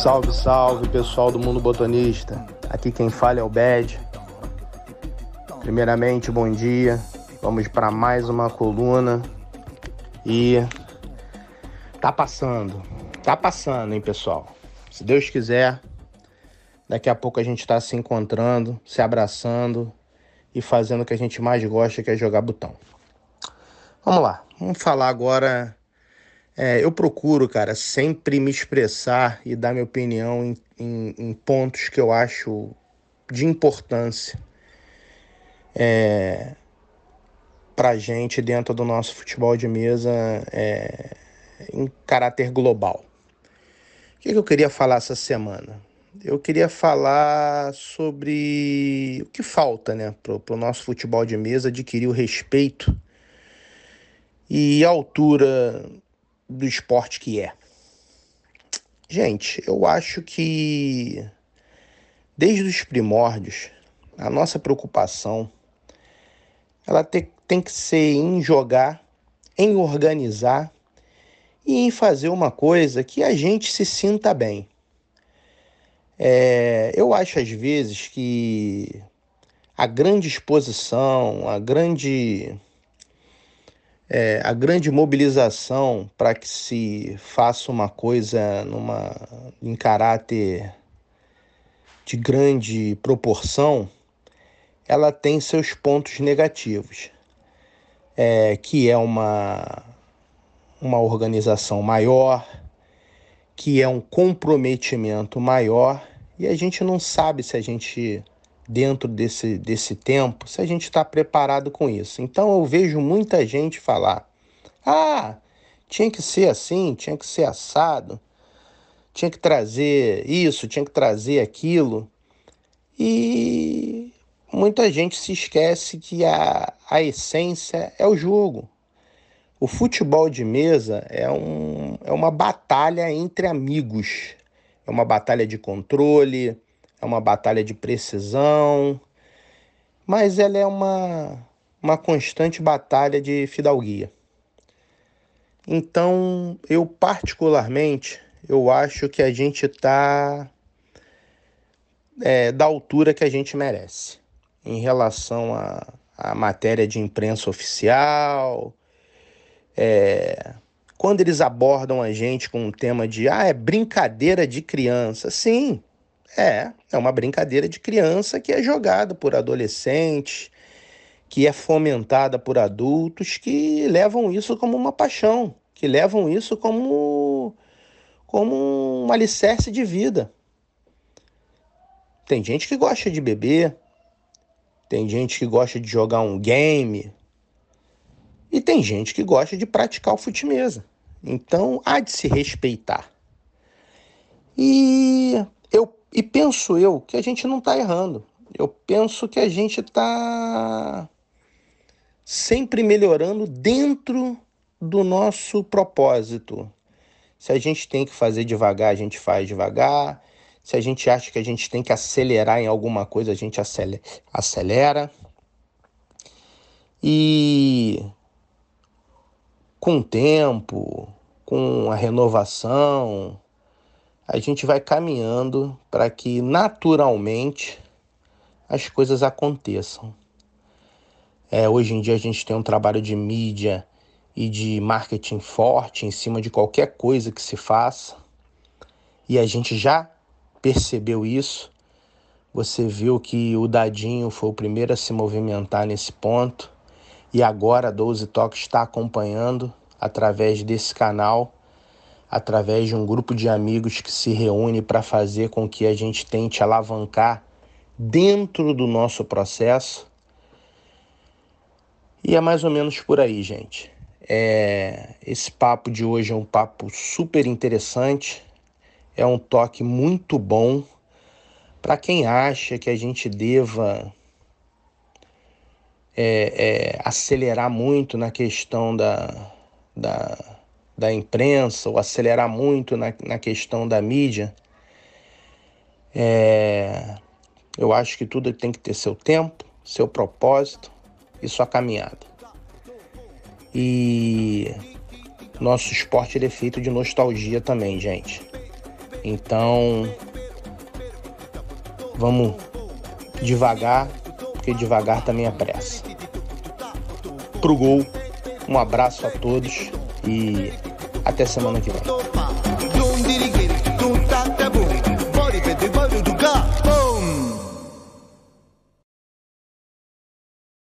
Salve, salve pessoal do Mundo Botanista. Aqui quem fala é o Bad. Primeiramente, bom dia. Vamos para mais uma coluna e tá passando. Tá passando, hein, pessoal. Se Deus quiser, daqui a pouco a gente tá se encontrando, se abraçando e fazendo o que a gente mais gosta, que é jogar botão. Vamos lá. Vamos falar agora é, eu procuro, cara, sempre me expressar e dar minha opinião em, em, em pontos que eu acho de importância é, para gente dentro do nosso futebol de mesa é, em caráter global. O que, que eu queria falar essa semana? Eu queria falar sobre o que falta né, para o nosso futebol de mesa adquirir o respeito e altura do esporte que é. Gente, eu acho que desde os primórdios, a nossa preocupação ela te, tem que ser em jogar, em organizar e em fazer uma coisa que a gente se sinta bem. É, eu acho às vezes que a grande exposição, a grande é, a grande mobilização para que se faça uma coisa numa, em caráter de grande proporção, ela tem seus pontos negativos, é, que é uma, uma organização maior, que é um comprometimento maior, e a gente não sabe se a gente dentro desse, desse tempo, se a gente está preparado com isso. Então eu vejo muita gente falar: ah, tinha que ser assim, tinha que ser assado, tinha que trazer isso, tinha que trazer aquilo. E muita gente se esquece que a, a essência é o jogo. O futebol de mesa é, um, é uma batalha entre amigos, é uma batalha de controle é uma batalha de precisão, mas ela é uma, uma constante batalha de fidalguia. Então, eu particularmente, eu acho que a gente está é, da altura que a gente merece em relação à, à matéria de imprensa oficial. É, quando eles abordam a gente com um tema de ah, é brincadeira de criança. Sim, é, é uma brincadeira de criança que é jogada por adolescentes, que é fomentada por adultos que levam isso como uma paixão, que levam isso como, como um alicerce de vida. Tem gente que gosta de beber, tem gente que gosta de jogar um game, e tem gente que gosta de praticar o fute-mesa. Então há de se respeitar. E e penso eu que a gente não está errando. Eu penso que a gente está sempre melhorando dentro do nosso propósito. Se a gente tem que fazer devagar, a gente faz devagar. Se a gente acha que a gente tem que acelerar em alguma coisa, a gente acelera. E com o tempo, com a renovação, a gente vai caminhando para que naturalmente as coisas aconteçam. É, hoje em dia a gente tem um trabalho de mídia e de marketing forte em cima de qualquer coisa que se faça. E a gente já percebeu isso. Você viu que o Dadinho foi o primeiro a se movimentar nesse ponto. E agora a 12 Toques está acompanhando através desse canal através de um grupo de amigos que se reúne para fazer com que a gente tente alavancar dentro do nosso processo. E é mais ou menos por aí, gente. É, esse papo de hoje é um papo super interessante, é um toque muito bom para quem acha que a gente deva é, é, acelerar muito na questão da, da da imprensa ou acelerar muito na, na questão da mídia, é, eu acho que tudo tem que ter seu tempo, seu propósito e sua caminhada. E nosso esporte ele é feito de nostalgia também, gente. Então, vamos devagar, porque devagar também é pressa. Pro gol, um abraço a todos e até semana que vem.